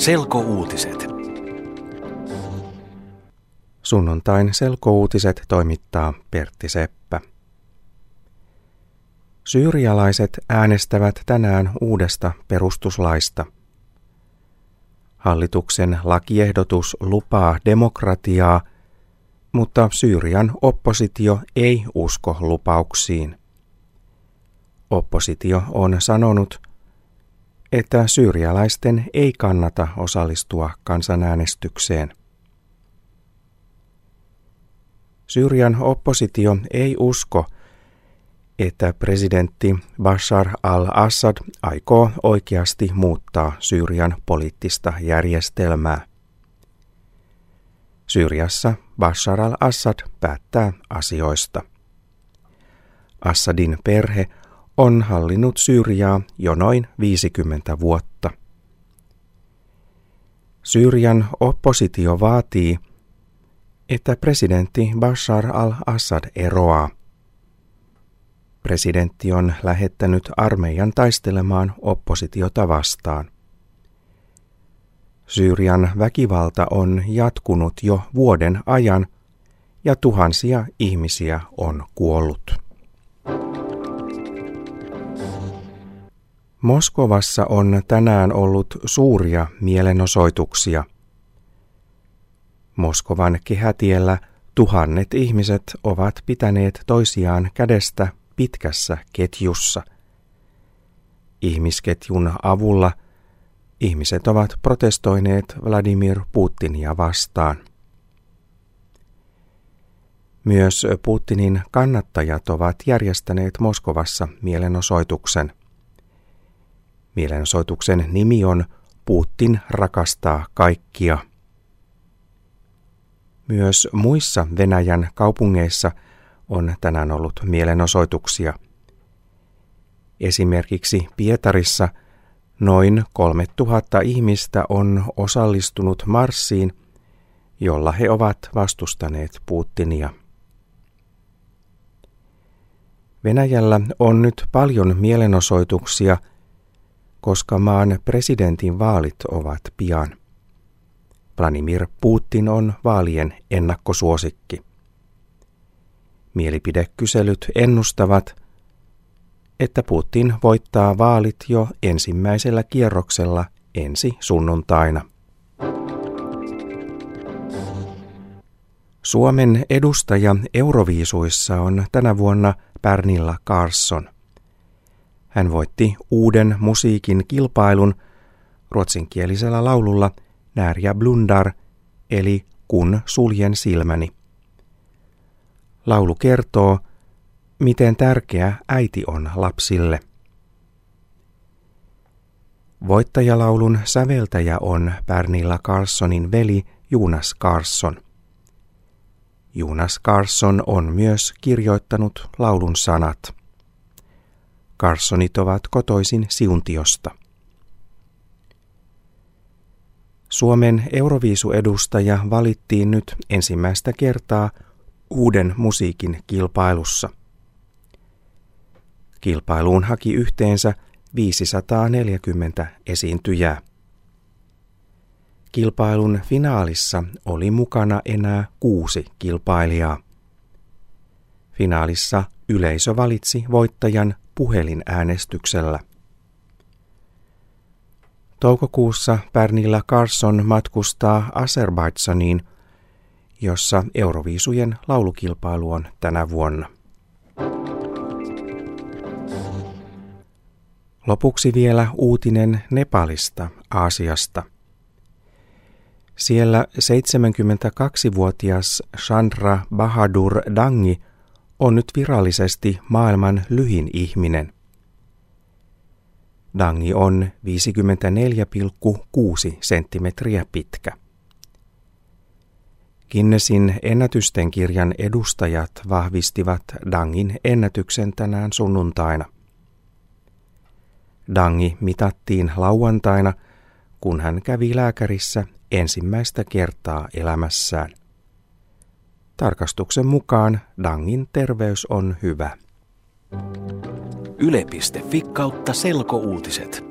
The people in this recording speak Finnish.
Selkouutiset. Sunnuntain selkouutiset toimittaa Pertti Seppä. Syyrialaiset äänestävät tänään uudesta perustuslaista. Hallituksen lakiehdotus lupaa demokratiaa, mutta Syyrian oppositio ei usko lupauksiin. Oppositio on sanonut, että syyrialaisten ei kannata osallistua kansanäänestykseen. Syyrian oppositio ei usko, että presidentti Bashar al-Assad aikoo oikeasti muuttaa Syyrian poliittista järjestelmää. Syyriassa Bashar al-Assad päättää asioista. Assadin perhe on hallinnut Syyriaa jo noin 50 vuotta. Syyrian oppositio vaatii, että presidentti Bashar al-Assad eroaa. Presidentti on lähettänyt armeijan taistelemaan oppositiota vastaan. Syyrian väkivalta on jatkunut jo vuoden ajan ja tuhansia ihmisiä on kuollut. Moskovassa on tänään ollut suuria mielenosoituksia. Moskovan kehätiellä tuhannet ihmiset ovat pitäneet toisiaan kädestä pitkässä ketjussa. Ihmisketjun avulla ihmiset ovat protestoineet Vladimir Putinia vastaan. Myös Putinin kannattajat ovat järjestäneet Moskovassa mielenosoituksen – Mielenosoituksen nimi on Putin rakastaa kaikkia. Myös muissa Venäjän kaupungeissa on tänään ollut mielenosoituksia. Esimerkiksi Pietarissa noin 3000 ihmistä on osallistunut marssiin, jolla he ovat vastustaneet Putinia. Venäjällä on nyt paljon mielenosoituksia – koska maan presidentin vaalit ovat pian. Vladimir Putin on vaalien ennakkosuosikki. Mielipidekyselyt ennustavat, että Putin voittaa vaalit jo ensimmäisellä kierroksella ensi sunnuntaina. Suomen edustaja Euroviisuissa on tänä vuonna Pernilla Carson – hän voitti uuden musiikin kilpailun ruotsinkielisellä laululla Närja blundar, eli Kun suljen silmäni. Laulu kertoo, miten tärkeä äiti on lapsille. Voittajalaulun säveltäjä on Pernilla Carsonin veli Jonas Carson. Jonas Carson on myös kirjoittanut laulun sanat. Carsonit ovat kotoisin Siuntiosta. Suomen Euroviisuedustaja valittiin nyt ensimmäistä kertaa uuden musiikin kilpailussa. Kilpailuun haki yhteensä 540 esiintyjää. Kilpailun finaalissa oli mukana enää kuusi kilpailijaa. Finaalissa yleisö valitsi voittajan puhelinäänestyksellä. Toukokuussa Pernilla Carson matkustaa Azerbaidsaniin, jossa Euroviisujen laulukilpailu on tänä vuonna. Lopuksi vielä uutinen Nepalista, Aasiasta. Siellä 72-vuotias Chandra Bahadur Dangi on nyt virallisesti maailman lyhin ihminen. Dangi on 54,6 senttimetriä pitkä. Guinnessin ennätysten kirjan edustajat vahvistivat Dangin ennätyksen tänään sunnuntaina. Dangi mitattiin lauantaina, kun hän kävi lääkärissä ensimmäistä kertaa elämässään. Tarkastuksen mukaan Dangin terveys on hyvä. Yle.fi kautta selkouutiset.